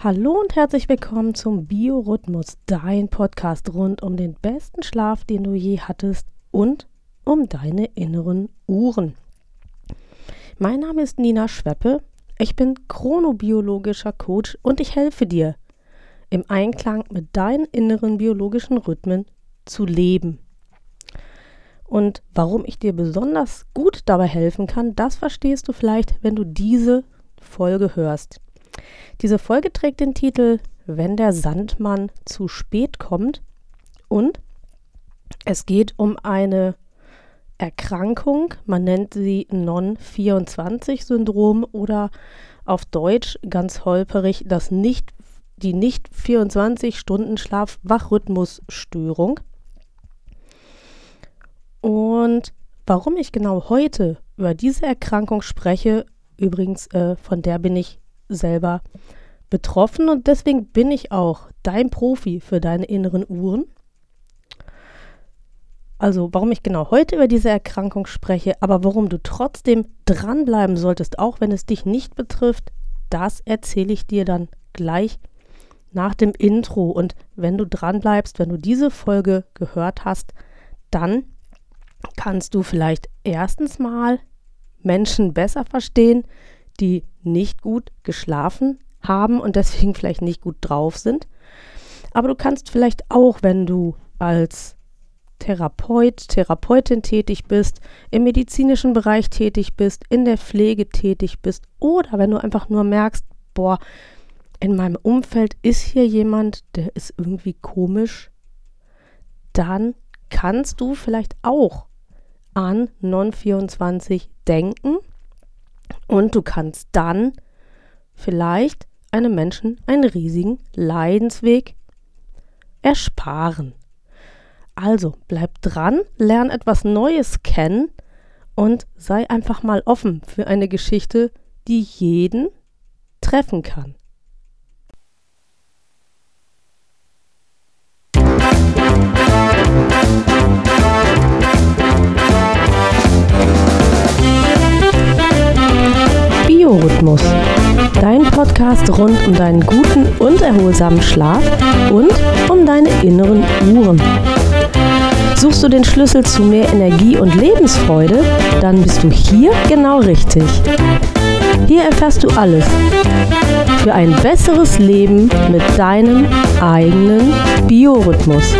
Hallo und herzlich willkommen zum Biorhythmus, dein Podcast rund um den besten Schlaf, den du je hattest und um deine inneren Uhren. Mein Name ist Nina Schweppe, ich bin chronobiologischer Coach und ich helfe dir, im Einklang mit deinen inneren biologischen Rhythmen zu leben. Und warum ich dir besonders gut dabei helfen kann, das verstehst du vielleicht, wenn du diese Folge hörst. Diese Folge trägt den Titel Wenn der Sandmann zu spät kommt und es geht um eine Erkrankung, man nennt sie Non-24-Syndrom oder auf Deutsch ganz holperig das nicht, die nicht 24 Stunden Schlaf-Wachrhythmus-Störung. Und warum ich genau heute über diese Erkrankung spreche, übrigens äh, von der bin ich selber betroffen und deswegen bin ich auch dein Profi für deine inneren Uhren. Also warum ich genau heute über diese Erkrankung spreche, aber warum du trotzdem dranbleiben solltest, auch wenn es dich nicht betrifft, das erzähle ich dir dann gleich nach dem Intro. Und wenn du dranbleibst, wenn du diese Folge gehört hast, dann kannst du vielleicht erstens mal Menschen besser verstehen, die nicht gut geschlafen haben und deswegen vielleicht nicht gut drauf sind. Aber du kannst vielleicht auch, wenn du als Therapeut, Therapeutin tätig bist, im medizinischen Bereich tätig bist, in der Pflege tätig bist oder wenn du einfach nur merkst, boah, in meinem Umfeld ist hier jemand, der ist irgendwie komisch, dann kannst du vielleicht auch an Non-24 denken und du kannst dann vielleicht einem Menschen einen riesigen Leidensweg ersparen. Also bleib dran, lern etwas Neues kennen und sei einfach mal offen für eine Geschichte, die jeden treffen kann. Biorhythmus. Dein Podcast rund um deinen guten und erholsamen Schlaf und um deine inneren Uhren. Suchst du den Schlüssel zu mehr Energie und Lebensfreude, dann bist du hier genau richtig. Hier erfährst du alles für ein besseres Leben mit deinem eigenen Biorhythmus.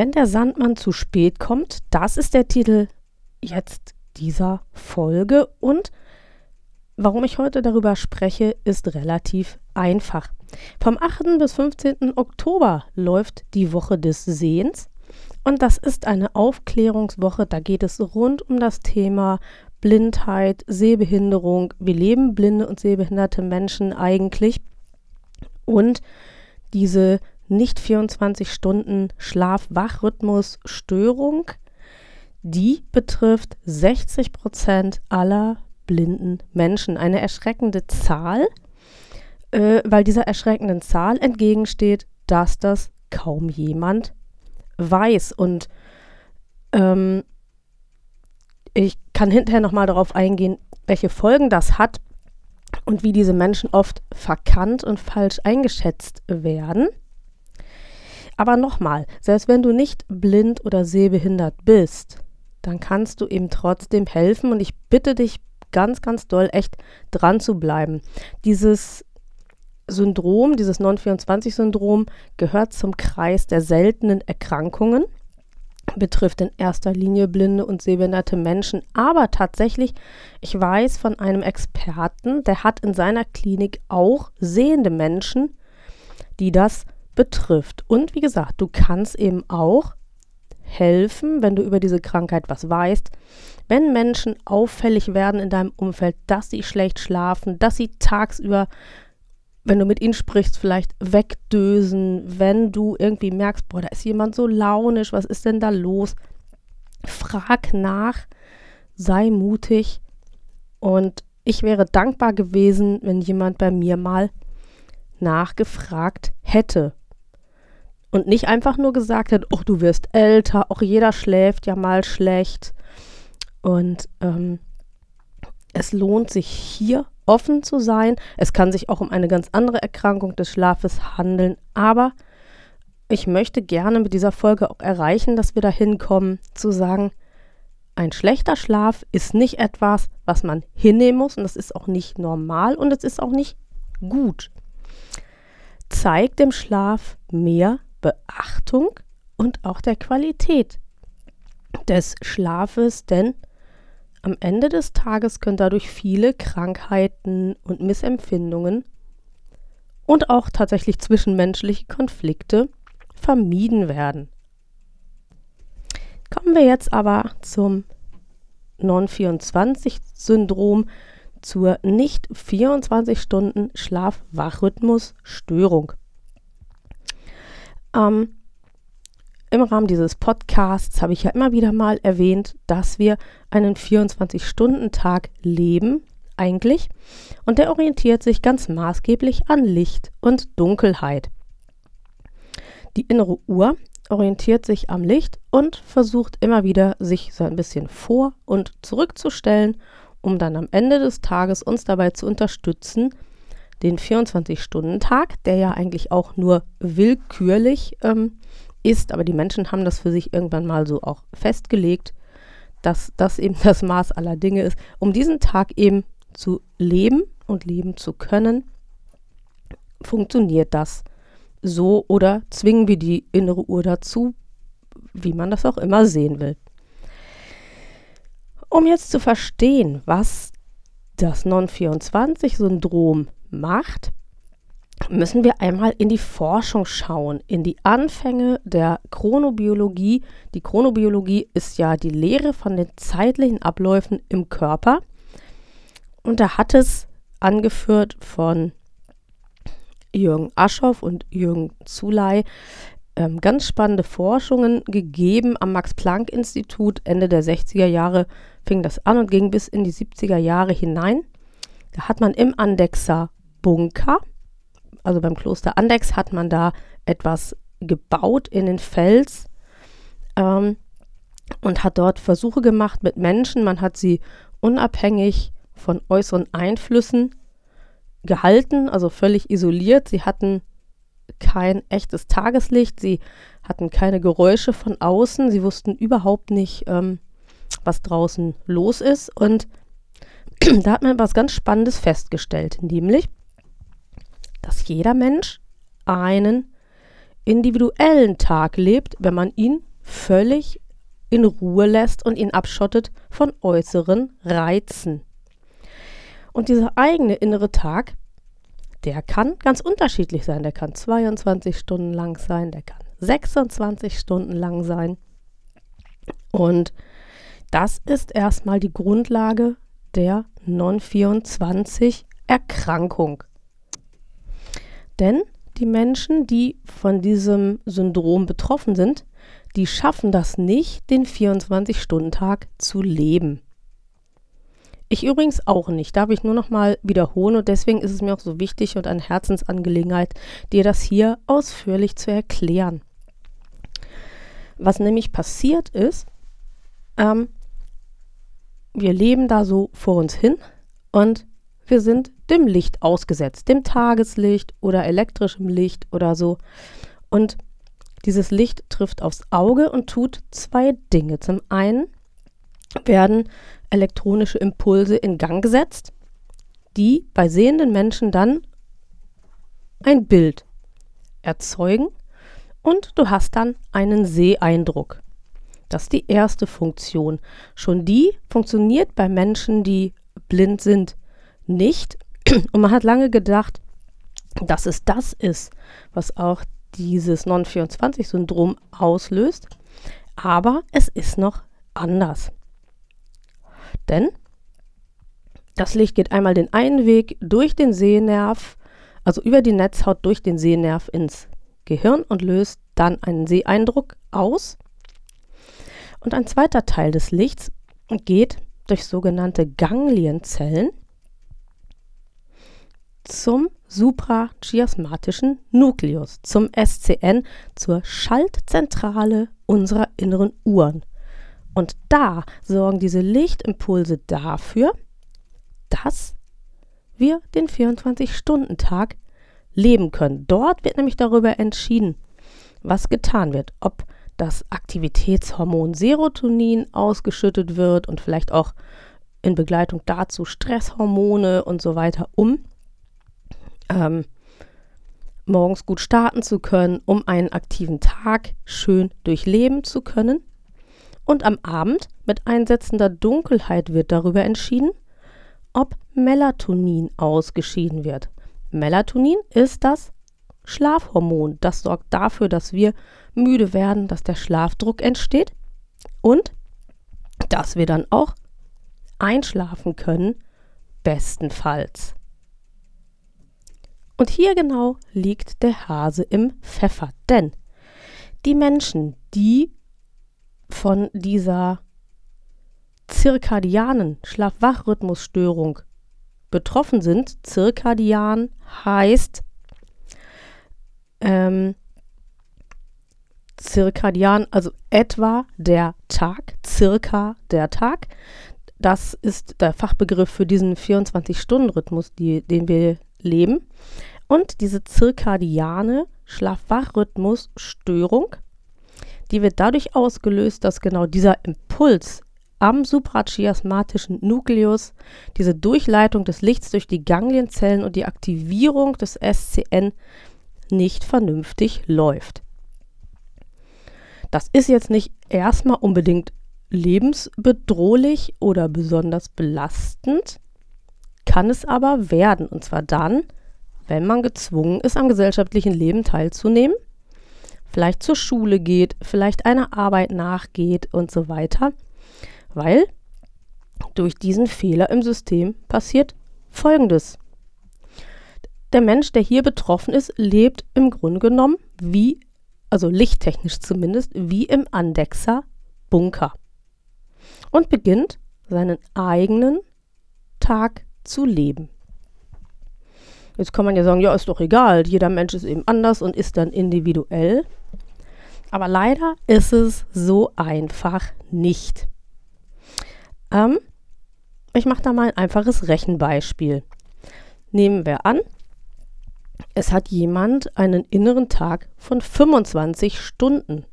Wenn der Sandmann zu spät kommt, das ist der Titel jetzt dieser Folge und warum ich heute darüber spreche, ist relativ einfach. Vom 8. bis 15. Oktober läuft die Woche des Sehens und das ist eine Aufklärungswoche, da geht es rund um das Thema Blindheit, Sehbehinderung. Wie leben blinde und sehbehinderte Menschen eigentlich? Und diese nicht 24 Stunden Schlaf-Wach-Rhythmus-Störung, die betrifft 60 Prozent aller blinden Menschen. Eine erschreckende Zahl, äh, weil dieser erschreckenden Zahl entgegensteht, dass das kaum jemand weiß. Und ähm, ich kann hinterher nochmal darauf eingehen, welche Folgen das hat und wie diese Menschen oft verkannt und falsch eingeschätzt werden. Aber nochmal, selbst wenn du nicht blind oder sehbehindert bist, dann kannst du ihm trotzdem helfen und ich bitte dich ganz, ganz doll echt dran zu bleiben. Dieses Syndrom, dieses Non-24-Syndrom gehört zum Kreis der seltenen Erkrankungen, betrifft in erster Linie blinde und sehbehinderte Menschen. Aber tatsächlich, ich weiß von einem Experten, der hat in seiner Klinik auch sehende Menschen, die das betrifft. Und wie gesagt, du kannst eben auch helfen, wenn du über diese Krankheit was weißt, wenn Menschen auffällig werden in deinem Umfeld, dass sie schlecht schlafen, dass sie tagsüber, wenn du mit ihnen sprichst, vielleicht wegdösen, wenn du irgendwie merkst, boah, da ist jemand so launisch, was ist denn da los? Frag nach, sei mutig und ich wäre dankbar gewesen, wenn jemand bei mir mal nachgefragt hätte. Und nicht einfach nur gesagt hat, oh, du wirst älter, auch jeder schläft ja mal schlecht. Und ähm, es lohnt sich hier offen zu sein. Es kann sich auch um eine ganz andere Erkrankung des Schlafes handeln, aber ich möchte gerne mit dieser Folge auch erreichen, dass wir dahin kommen, zu sagen, ein schlechter Schlaf ist nicht etwas, was man hinnehmen muss und das ist auch nicht normal und es ist auch nicht gut. Zeigt dem Schlaf mehr Beachtung und auch der Qualität des Schlafes, denn am Ende des Tages können dadurch viele Krankheiten und Missempfindungen und auch tatsächlich zwischenmenschliche Konflikte vermieden werden. Kommen wir jetzt aber zum Non-24-Syndrom, zur nicht 24 Stunden Schlaf-Wach-Rhythmus-Störung. Ähm, im Rahmen dieses Podcasts habe ich ja immer wieder mal erwähnt, dass wir einen 24-Stunden-Tag leben, eigentlich, und der orientiert sich ganz maßgeblich an Licht und Dunkelheit. Die innere Uhr orientiert sich am Licht und versucht immer wieder, sich so ein bisschen vor und zurückzustellen, um dann am Ende des Tages uns dabei zu unterstützen, den 24-Stunden-Tag, der ja eigentlich auch nur willkürlich ähm, ist, aber die Menschen haben das für sich irgendwann mal so auch festgelegt, dass das eben das Maß aller Dinge ist, um diesen Tag eben zu leben und leben zu können, funktioniert das so oder zwingen wir die innere Uhr dazu, wie man das auch immer sehen will. Um jetzt zu verstehen, was das Non-24-Syndrom macht, müssen wir einmal in die Forschung schauen, in die Anfänge der Chronobiologie. Die Chronobiologie ist ja die Lehre von den zeitlichen Abläufen im Körper. Und da hat es angeführt von Jürgen Aschoff und Jürgen Zuley ähm, ganz spannende Forschungen gegeben am Max-Planck-Institut. Ende der 60er Jahre fing das an und ging bis in die 70er Jahre hinein. Da hat man im Andexer Bunker also beim Kloster Andex, hat man da etwas gebaut in den Fels ähm, und hat dort Versuche gemacht mit Menschen. Man hat sie unabhängig von äußeren Einflüssen gehalten, also völlig isoliert. Sie hatten kein echtes Tageslicht, sie hatten keine Geräusche von außen, sie wussten überhaupt nicht, ähm, was draußen los ist. Und da hat man was ganz Spannendes festgestellt, nämlich, dass jeder Mensch einen individuellen Tag lebt, wenn man ihn völlig in Ruhe lässt und ihn abschottet von äußeren Reizen. Und dieser eigene innere Tag, der kann ganz unterschiedlich sein. Der kann 22 Stunden lang sein, der kann 26 Stunden lang sein. Und das ist erstmal die Grundlage der Non-24-Erkrankung. Denn die Menschen, die von diesem Syndrom betroffen sind, die schaffen das nicht, den 24-Stunden-Tag zu leben. Ich übrigens auch nicht, darf ich nur noch mal wiederholen und deswegen ist es mir auch so wichtig und eine Herzensangelegenheit, dir das hier ausführlich zu erklären. Was nämlich passiert ist, ähm, wir leben da so vor uns hin und wir sind dem Licht ausgesetzt, dem Tageslicht oder elektrischem Licht oder so. Und dieses Licht trifft aufs Auge und tut zwei Dinge. Zum einen werden elektronische Impulse in Gang gesetzt, die bei sehenden Menschen dann ein Bild erzeugen und du hast dann einen Seeeindruck. Das ist die erste Funktion. Schon die funktioniert bei Menschen, die blind sind, nicht. Und man hat lange gedacht, dass es das ist, was auch dieses Non-24-Syndrom auslöst. Aber es ist noch anders. Denn das Licht geht einmal den einen Weg durch den Sehnerv, also über die Netzhaut durch den Sehnerv ins Gehirn und löst dann einen Seeeindruck aus. Und ein zweiter Teil des Lichts geht durch sogenannte Ganglienzellen zum suprachiasmatischen Nukleus, zum SCN, zur Schaltzentrale unserer inneren Uhren. Und da sorgen diese Lichtimpulse dafür, dass wir den 24-Stunden-Tag leben können. Dort wird nämlich darüber entschieden, was getan wird, ob das Aktivitätshormon Serotonin ausgeschüttet wird und vielleicht auch in Begleitung dazu Stresshormone und so weiter, um ähm, morgens gut starten zu können, um einen aktiven Tag schön durchleben zu können. Und am Abend mit einsetzender Dunkelheit wird darüber entschieden, ob Melatonin ausgeschieden wird. Melatonin ist das Schlafhormon. Das sorgt dafür, dass wir müde werden, dass der Schlafdruck entsteht und dass wir dann auch einschlafen können, bestenfalls. Und hier genau liegt der Hase im Pfeffer, denn die Menschen, die von dieser zirkadianen Schlaf-Wach-Rhythmusstörung betroffen sind, zirkadian heißt ähm, zirkadian, also etwa der Tag, circa der Tag. Das ist der Fachbegriff für diesen 24-Stunden-Rhythmus, die, den wir leben. Und diese zirkadiane Schlaf-Wach-Rhythmus-Störung, die wird dadurch ausgelöst, dass genau dieser Impuls am suprachiasmatischen Nukleus, diese Durchleitung des Lichts durch die Ganglienzellen und die Aktivierung des SCN nicht vernünftig läuft. Das ist jetzt nicht erstmal unbedingt lebensbedrohlich oder besonders belastend, kann es aber werden. Und zwar dann, wenn man gezwungen ist, am gesellschaftlichen Leben teilzunehmen, vielleicht zur Schule geht, vielleicht einer Arbeit nachgeht und so weiter, weil durch diesen Fehler im System passiert Folgendes. Der Mensch, der hier betroffen ist, lebt im Grunde genommen wie, also lichttechnisch zumindest, wie im Andexer Bunker und beginnt seinen eigenen Tag zu leben. Jetzt kann man ja sagen, ja, ist doch egal, jeder Mensch ist eben anders und ist dann individuell. Aber leider ist es so einfach nicht. Ähm, ich mache da mal ein einfaches Rechenbeispiel. Nehmen wir an, es hat jemand einen inneren Tag von 25 Stunden.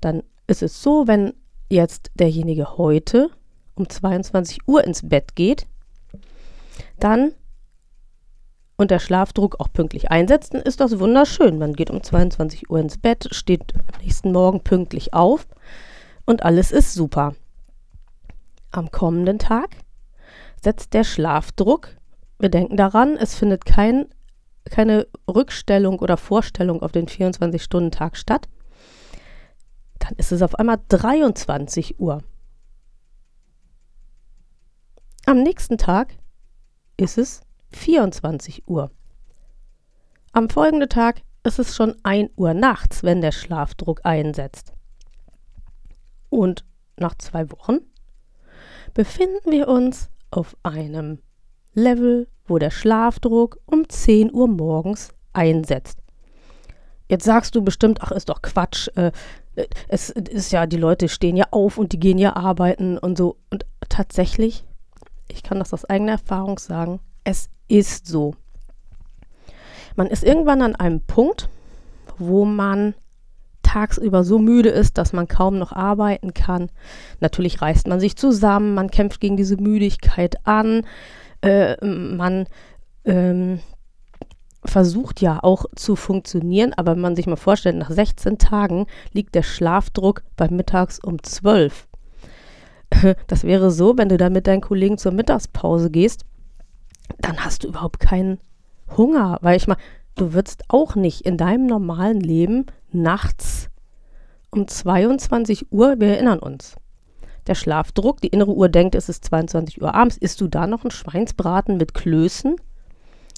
Dann ist es so, wenn jetzt derjenige heute um 22 Uhr ins Bett geht, dann und der Schlafdruck auch pünktlich einsetzt, dann ist das wunderschön. Man geht um 22 Uhr ins Bett, steht am nächsten Morgen pünktlich auf und alles ist super. Am kommenden Tag setzt der Schlafdruck wir denken daran, es findet kein, keine Rückstellung oder Vorstellung auf den 24-Stunden-Tag statt. Dann ist es auf einmal 23 Uhr. Am nächsten Tag ist es 24 Uhr. Am folgenden Tag ist es schon 1 Uhr nachts, wenn der Schlafdruck einsetzt. Und nach zwei Wochen befinden wir uns auf einem Level, wo der Schlafdruck um 10 Uhr morgens einsetzt. Jetzt sagst du bestimmt, ach, ist doch Quatsch. Äh, es ist ja, die Leute stehen ja auf und die gehen ja arbeiten und so. Und tatsächlich, ich kann das aus eigener Erfahrung sagen, es ist so. Man ist irgendwann an einem Punkt, wo man tagsüber so müde ist, dass man kaum noch arbeiten kann. Natürlich reißt man sich zusammen, man kämpft gegen diese Müdigkeit an, äh, man ähm, versucht ja auch zu funktionieren, aber wenn man sich mal vorstellt, nach 16 Tagen liegt der Schlafdruck bei mittags um 12. Das wäre so, wenn du dann mit deinen Kollegen zur Mittagspause gehst, dann hast du überhaupt keinen Hunger, weil ich mal, du würdest auch nicht in deinem normalen Leben nachts um 22 Uhr, wir erinnern uns, der Schlafdruck, die innere Uhr denkt, es ist 22 Uhr abends, isst du da noch einen Schweinsbraten mit Klößen?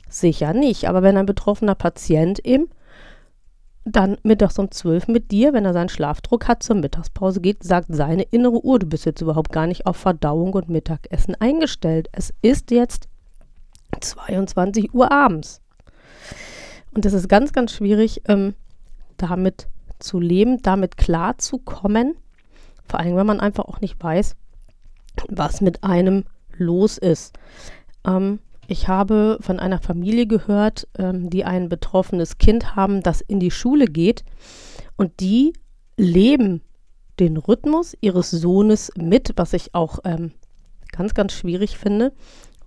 Sicher nicht, aber wenn ein betroffener Patient eben dann mittags um 12 mit dir, wenn er seinen Schlafdruck hat, zur Mittagspause geht, sagt seine innere Uhr, du bist jetzt überhaupt gar nicht auf Verdauung und Mittagessen eingestellt. Es ist jetzt 22 Uhr abends. Und das ist ganz, ganz schwierig, ähm, damit zu leben, damit klarzukommen. Vor allem, wenn man einfach auch nicht weiß, was mit einem los ist. Ähm, ich habe von einer Familie gehört, ähm, die ein betroffenes Kind haben, das in die Schule geht und die leben den Rhythmus ihres Sohnes mit, was ich auch ähm, ganz, ganz schwierig finde.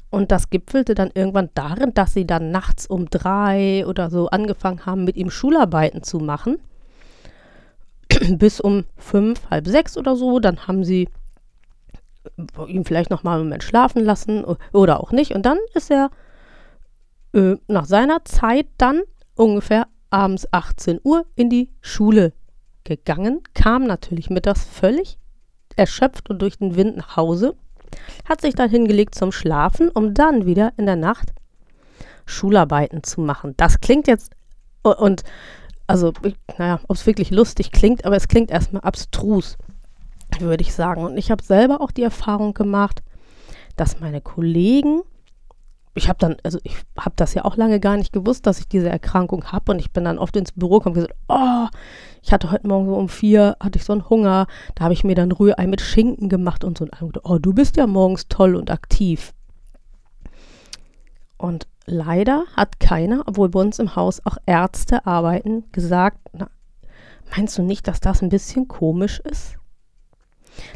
Und das gipfelte dann irgendwann darin, dass sie dann nachts um drei oder so angefangen haben, mit ihm Schularbeiten zu machen. Bis um fünf, halb sechs oder so. Dann haben sie ihn vielleicht noch mal einen Moment schlafen lassen oder auch nicht. Und dann ist er äh, nach seiner Zeit dann ungefähr abends 18 Uhr in die Schule gegangen, kam natürlich mittags völlig erschöpft und durch den Wind nach Hause, hat sich dann hingelegt zum Schlafen, um dann wieder in der Nacht Schularbeiten zu machen. Das klingt jetzt und also, naja, ob es wirklich lustig klingt, aber es klingt erstmal abstrus würde ich sagen. Und ich habe selber auch die Erfahrung gemacht, dass meine Kollegen, ich habe dann, also ich habe das ja auch lange gar nicht gewusst, dass ich diese Erkrankung habe und ich bin dann oft ins Büro gekommen und gesagt, oh, ich hatte heute Morgen so um vier, hatte ich so einen Hunger, da habe ich mir dann Rührei mit Schinken gemacht und so und gedacht, oh, du bist ja morgens toll und aktiv. Und leider hat keiner, obwohl bei uns im Haus auch Ärzte arbeiten, gesagt, na, meinst du nicht, dass das ein bisschen komisch ist?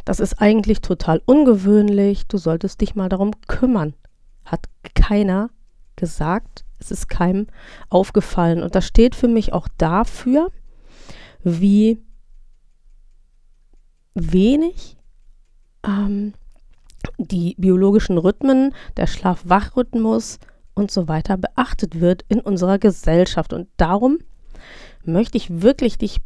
Das ist eigentlich total ungewöhnlich. Du solltest dich mal darum kümmern. Hat keiner gesagt. Es ist keinem aufgefallen. Und das steht für mich auch dafür, wie wenig ähm, die biologischen Rhythmen, der Schlaf-Wach-Rhythmus und so weiter beachtet wird in unserer Gesellschaft. Und darum möchte ich wirklich dich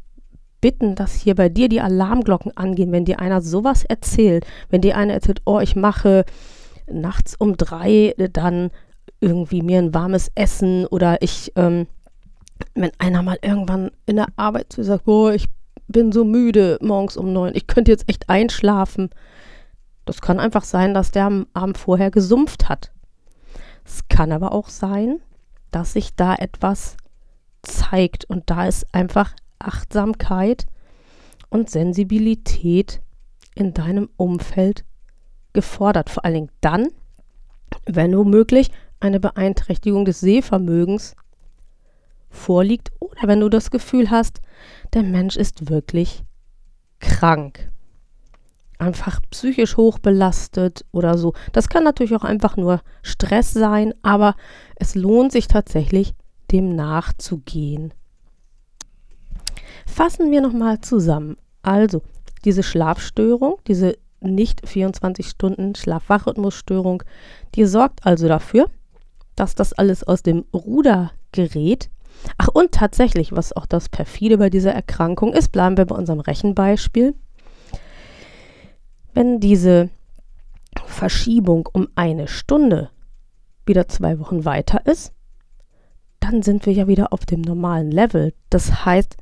bitten, dass hier bei dir die Alarmglocken angehen, wenn dir einer sowas erzählt, wenn dir einer erzählt, oh, ich mache nachts um drei dann irgendwie mir ein warmes Essen oder ich, ähm, wenn einer mal irgendwann in der Arbeit zu sagt, oh, ich bin so müde morgens um neun, ich könnte jetzt echt einschlafen. Das kann einfach sein, dass der am Abend vorher gesumpft hat. Es kann aber auch sein, dass sich da etwas zeigt und da ist einfach Achtsamkeit und Sensibilität in deinem Umfeld gefordert. Vor allen Dingen dann, wenn womöglich eine Beeinträchtigung des Sehvermögens vorliegt oder wenn du das Gefühl hast, der Mensch ist wirklich krank. Einfach psychisch hochbelastet oder so. Das kann natürlich auch einfach nur Stress sein, aber es lohnt sich tatsächlich, dem nachzugehen. Fassen wir nochmal zusammen. Also, diese Schlafstörung, diese nicht 24 Stunden Schlafwachrhythmusstörung, die sorgt also dafür, dass das alles aus dem Ruder gerät. Ach, und tatsächlich, was auch das perfide bei dieser Erkrankung ist, bleiben wir bei unserem Rechenbeispiel. Wenn diese Verschiebung um eine Stunde wieder zwei Wochen weiter ist, dann sind wir ja wieder auf dem normalen Level. Das heißt,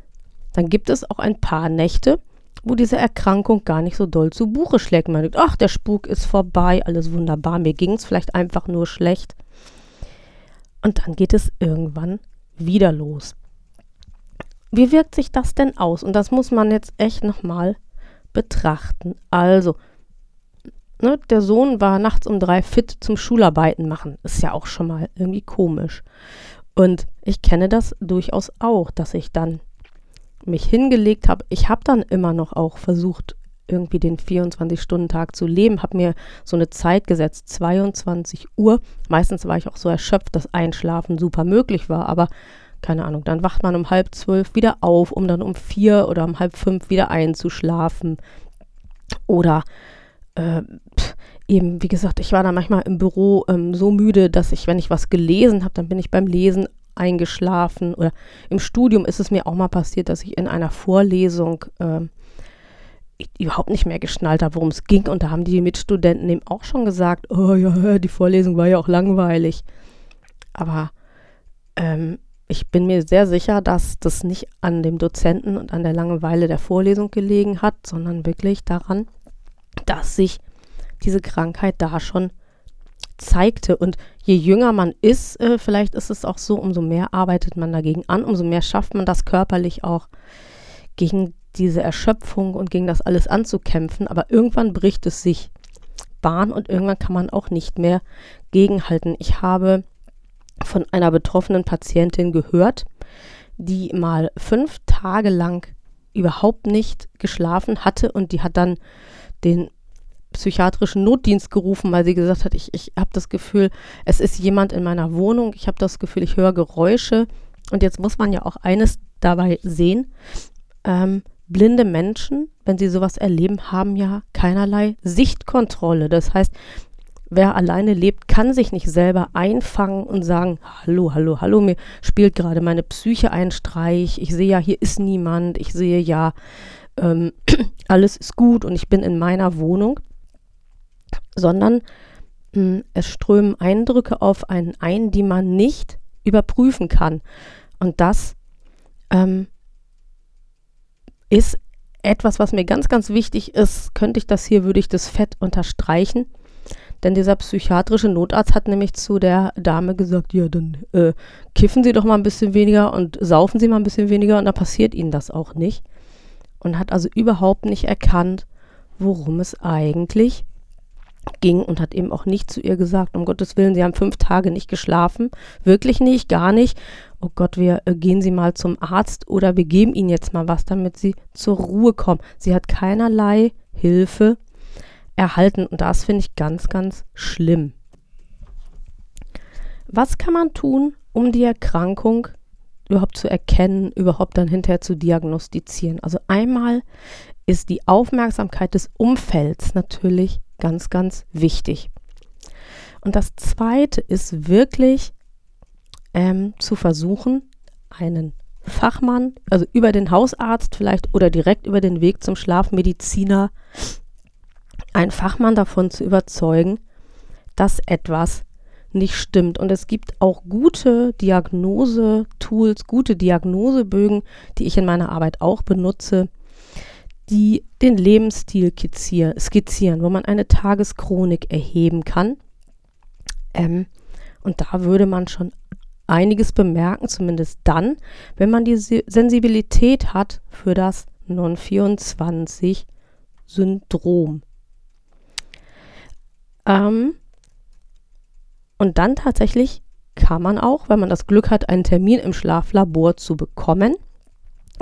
dann gibt es auch ein paar Nächte, wo diese Erkrankung gar nicht so doll zu Buche schlägt. Man denkt, ach, der Spuk ist vorbei, alles wunderbar, mir ging es vielleicht einfach nur schlecht. Und dann geht es irgendwann wieder los. Wie wirkt sich das denn aus? Und das muss man jetzt echt nochmal betrachten. Also, ne, der Sohn war nachts um drei fit zum Schularbeiten machen. Ist ja auch schon mal irgendwie komisch. Und ich kenne das durchaus auch, dass ich dann mich hingelegt habe, ich habe dann immer noch auch versucht, irgendwie den 24-Stunden-Tag zu leben, habe mir so eine Zeit gesetzt, 22 Uhr. Meistens war ich auch so erschöpft, dass Einschlafen super möglich war, aber keine Ahnung, dann wacht man um halb zwölf wieder auf, um dann um vier oder um halb fünf wieder einzuschlafen. Oder äh, eben, wie gesagt, ich war dann manchmal im Büro ähm, so müde, dass ich, wenn ich was gelesen habe, dann bin ich beim Lesen eingeschlafen. Oder im Studium ist es mir auch mal passiert, dass ich in einer Vorlesung äh, überhaupt nicht mehr geschnallt habe, worum es ging. Und da haben die Mitstudenten eben auch schon gesagt, oh ja, die Vorlesung war ja auch langweilig. Aber ähm, ich bin mir sehr sicher, dass das nicht an dem Dozenten und an der Langeweile der Vorlesung gelegen hat, sondern wirklich daran, dass sich diese Krankheit da schon zeigte. Und je jünger man ist, äh, vielleicht ist es auch so, umso mehr arbeitet man dagegen an, umso mehr schafft man das körperlich auch gegen diese Erschöpfung und gegen das alles anzukämpfen. Aber irgendwann bricht es sich Bahn und irgendwann kann man auch nicht mehr gegenhalten. Ich habe von einer betroffenen Patientin gehört, die mal fünf Tage lang überhaupt nicht geschlafen hatte und die hat dann den psychiatrischen Notdienst gerufen, weil sie gesagt hat, ich, ich habe das Gefühl, es ist jemand in meiner Wohnung, ich habe das Gefühl, ich höre Geräusche. Und jetzt muss man ja auch eines dabei sehen. Ähm, blinde Menschen, wenn sie sowas erleben, haben ja keinerlei Sichtkontrolle. Das heißt, wer alleine lebt, kann sich nicht selber einfangen und sagen, hallo, hallo, hallo, mir spielt gerade meine Psyche einen Streich, ich sehe ja, hier ist niemand, ich sehe ja, ähm, alles ist gut und ich bin in meiner Wohnung, sondern mh, hm, es strömen Eindrücke auf einen ein, die man nicht überprüfen kann. Und das ähm, ist etwas, was mir ganz, ganz wichtig ist. Könnte ich das hier, würde ich das fett unterstreichen. Denn dieser psychiatrische Notarzt hat nämlich zu der Dame gesagt, ja, dann äh, kiffen Sie doch mal ein bisschen weniger und saufen Sie mal ein bisschen weniger und da passiert Ihnen das auch nicht. Und hat also überhaupt nicht erkannt, worum es eigentlich ging und hat eben auch nicht zu ihr gesagt, um Gottes Willen, Sie haben fünf Tage nicht geschlafen, wirklich nicht, gar nicht. Oh Gott, wir äh, gehen Sie mal zum Arzt oder wir geben Ihnen jetzt mal was, damit Sie zur Ruhe kommen. Sie hat keinerlei Hilfe erhalten. Und das finde ich ganz, ganz schlimm. Was kann man tun, um die Erkrankung überhaupt zu erkennen, überhaupt dann hinterher zu diagnostizieren? Also einmal ist die Aufmerksamkeit des Umfelds natürlich ganz, ganz wichtig. Und das Zweite ist wirklich ähm, zu versuchen, einen Fachmann, also über den Hausarzt vielleicht oder direkt über den Weg zum Schlafmediziner einen Fachmann davon zu überzeugen, dass etwas nicht stimmt. Und es gibt auch gute Diagnose-Tools, gute Diagnosebögen, die ich in meiner Arbeit auch benutze, die den Lebensstil skizzieren, wo man eine Tageschronik erheben kann. Ähm, und da würde man schon einiges bemerken, zumindest dann, wenn man die Sensibilität hat für das Non-24-Syndrom. Ähm, und dann tatsächlich kann man auch, wenn man das Glück hat, einen Termin im Schlaflabor zu bekommen,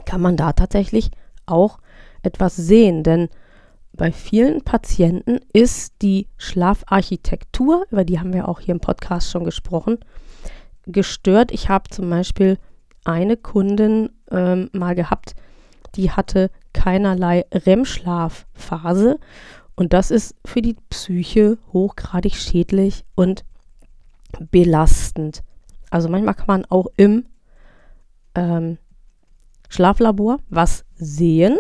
kann man da tatsächlich auch etwas sehen. Denn bei vielen Patienten ist die Schlafarchitektur, über die haben wir auch hier im Podcast schon gesprochen, gestört. Ich habe zum Beispiel eine Kundin ähm, mal gehabt, die hatte keinerlei REM-Schlafphase und das ist für die Psyche hochgradig schädlich und belastend. Also manchmal kann man auch im ähm, Schlaflabor was sehen.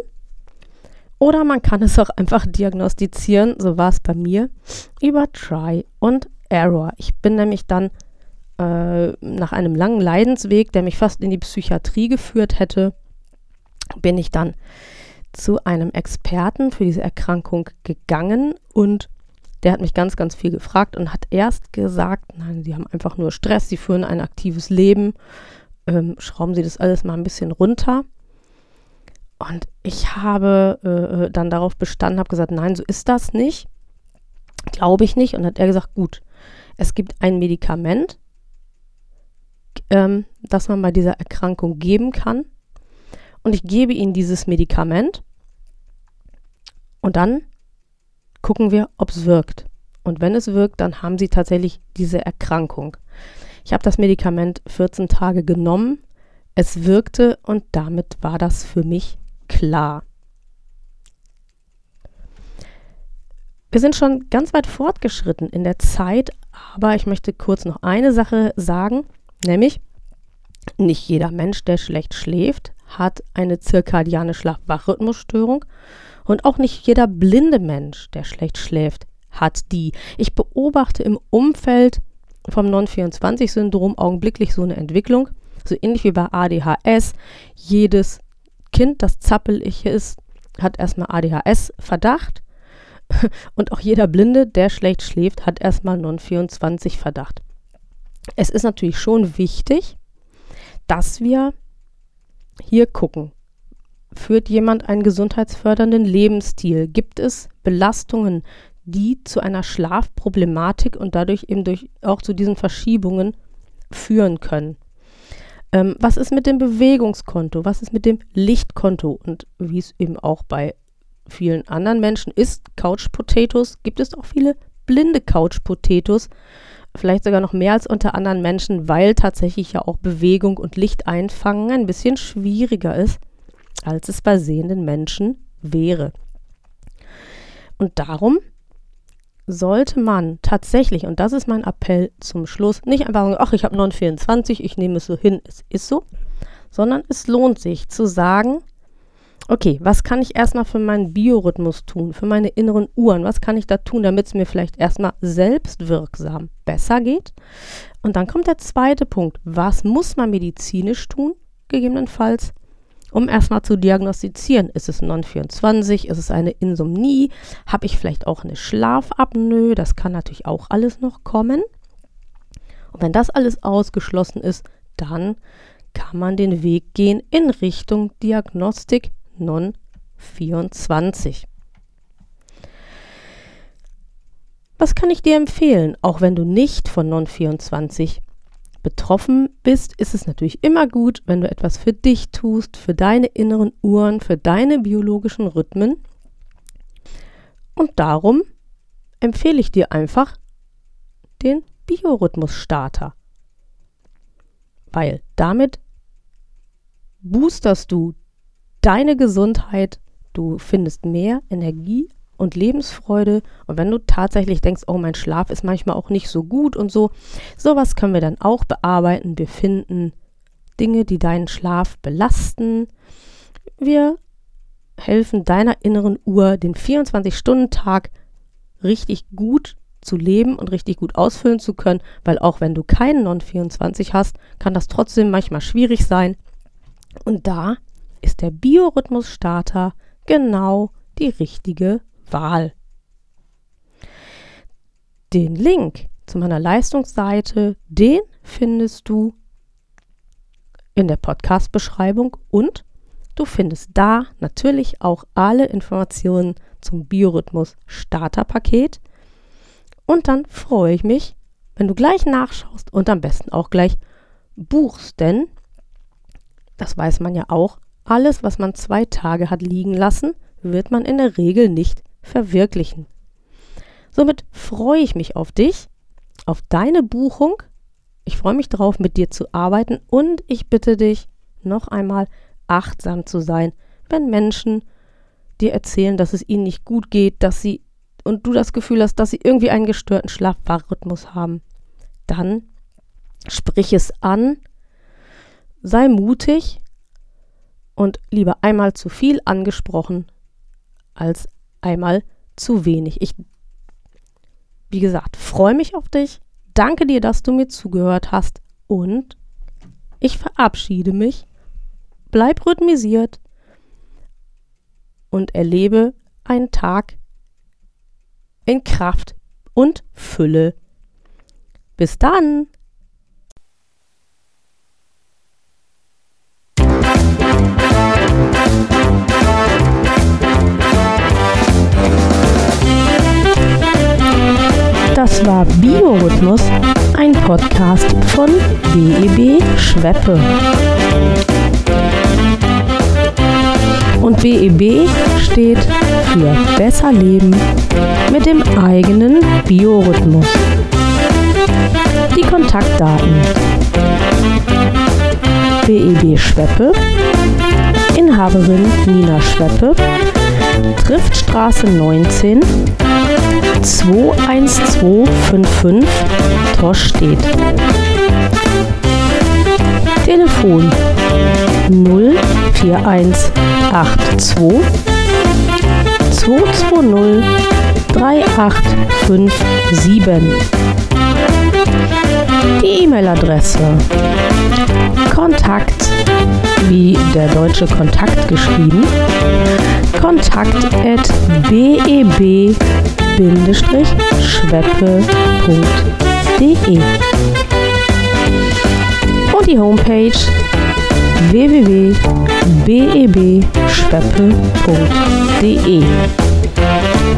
Oder man kann es auch einfach diagnostizieren, so war es bei mir, über Try und Error. Ich bin nämlich dann äh, nach einem langen Leidensweg, der mich fast in die Psychiatrie geführt hätte, bin ich dann zu einem Experten für diese Erkrankung gegangen und der hat mich ganz, ganz viel gefragt und hat erst gesagt, nein, Sie haben einfach nur Stress, Sie führen ein aktives Leben, ähm, schrauben Sie das alles mal ein bisschen runter. Und ich habe äh, äh dann darauf bestanden, habe gesagt, nein, so ist das nicht, glaube ich nicht. Und hat er gesagt, gut, es gibt ein Medikament, ähm, das man bei dieser Erkrankung geben kann und ich gebe ihnen dieses Medikament und dann gucken wir, ob es wirkt. Und wenn es wirkt, dann haben sie tatsächlich diese Erkrankung. Ich habe das Medikament 14 Tage genommen, es wirkte und damit war das für mich klar. Wir sind schon ganz weit fortgeschritten in der Zeit, aber ich möchte kurz noch eine Sache sagen, nämlich nicht jeder Mensch, der schlecht schläft, hat eine zirkadiane Schlaf-Wach-Rhythmusstörung und auch nicht jeder blinde Mensch, der schlecht schläft, hat die. Ich beobachte im Umfeld vom Non-24-Syndrom augenblicklich so eine Entwicklung, so ähnlich wie bei ADHS. Jedes Kind, das zappelig ist, hat erstmal ADHS-Verdacht. Und auch jeder Blinde, der schlecht schläft, hat erstmal Non-24 Verdacht. Es ist natürlich schon wichtig, dass wir hier gucken. Führt jemand einen gesundheitsfördernden Lebensstil? Gibt es Belastungen, die zu einer Schlafproblematik und dadurch eben durch, auch zu diesen Verschiebungen führen können? Ähm, was ist mit dem Bewegungskonto? Was ist mit dem Lichtkonto? Und wie es eben auch bei vielen anderen Menschen ist, Couch Potatoes, gibt es auch viele blinde Couch Potatoes, vielleicht sogar noch mehr als unter anderen Menschen, weil tatsächlich ja auch Bewegung und Licht einfangen ein bisschen schwieriger ist, als es bei sehenden Menschen wäre. Und darum sollte man tatsächlich, und das ist mein Appell zum Schluss, nicht einfach sagen, ach, ich habe 924, ich nehme es so hin, es ist so, sondern es lohnt sich zu sagen, okay, was kann ich erstmal für meinen Biorhythmus tun, für meine inneren Uhren? Was kann ich da tun, damit es mir vielleicht erstmal selbstwirksam besser geht? Und dann kommt der zweite Punkt. Was muss man medizinisch tun, gegebenenfalls, um erstmal zu diagnostizieren? Ist es 924? Ist es eine Insomnie? Habe ich vielleicht auch eine Schlafapnoe? Das kann natürlich auch alles noch kommen. Und wenn das alles ausgeschlossen ist, dann kann man den Weg gehen in Richtung Diagnostik Non 24. Was kann ich dir empfehlen? Auch wenn du nicht von Non 24 betroffen bist, ist es natürlich immer gut, wenn du etwas für dich tust, für deine inneren Uhren, für deine biologischen Rhythmen. Und darum empfehle ich dir einfach den Biorhythmus-Starter. Weil damit boosterst du deine Gesundheit, du findest mehr Energie und Lebensfreude. Und wenn du tatsächlich denkst, oh, mein Schlaf ist manchmal auch nicht so gut und so, sowas können wir dann auch bearbeiten. Wir finden Dinge, die deinen Schlaf belasten. Wir helfen deiner inneren Uhr, den 24-Stunden-Tag richtig gut zu leben und richtig gut ausfüllen zu können, weil auch wenn du keinen Non-24 hast, kann das trotzdem manchmal schwierig sein. Und da ist der Biorhythmus-Starter genau die richtige Wahl. Den Link zu meiner Leistungsseite, den findest du in der Podcast-Beschreibung und du findest da natürlich auch alle Informationen zum Biorhythmus Starterpaket. Und dann freue ich mich, wenn du gleich nachschaust und am besten auch gleich buchst, denn das weiß man ja auch, alles, was man zwei Tage hat liegen lassen, wird man in der Regel nicht verwirklichen. Somit freue ich mich auf dich, auf deine Buchung. Ich freue mich darauf, mit dir zu arbeiten und ich bitte dich, noch einmal achtsam zu sein, wenn Menschen dir erzählen, dass es ihnen nicht gut geht, dass sie und du das Gefühl hast, dass sie irgendwie einen gestörten Schlafrhythmus haben. Dann sprich es an, sei mutig und lieber einmal zu viel angesprochen als einmal zu wenig. Ich, wie gesagt, freue mich auf dich. Danke dir, dass du mir zugehört hast und ich verabschiede mich. Bleib rhythmisiert und erlebe einen Tag in Kraft und Fülle. Bis dann! Biorhythmus, ein Podcast von BEB Schweppe. Und BEB steht für Besser Leben mit dem eigenen Biorhythmus. Die Kontaktdaten. BEB Schweppe, Inhaberin Nina Schweppe, Triftstraße 19, 21255 Torstedt. Telefon 04182 220 3857. Die E-Mail-Adresse Kontakt, wie der deutsche Kontakt geschrieben, kontakt at beb-schweppe.de und die Homepage www.bebschweppe.de.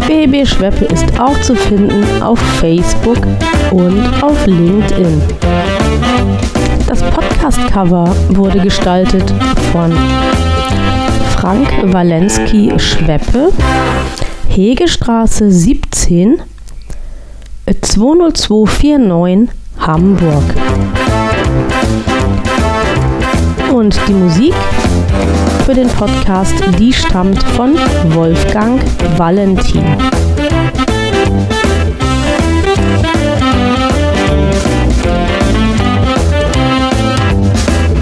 BB Schweppe ist auch zu finden auf Facebook und auf LinkedIn. Das Podcast-Cover wurde gestaltet von Frank Walensky Schweppe, Hegestraße 17, 20249 Hamburg. Und die Musik für den Podcast, die stammt von Wolfgang Valentin.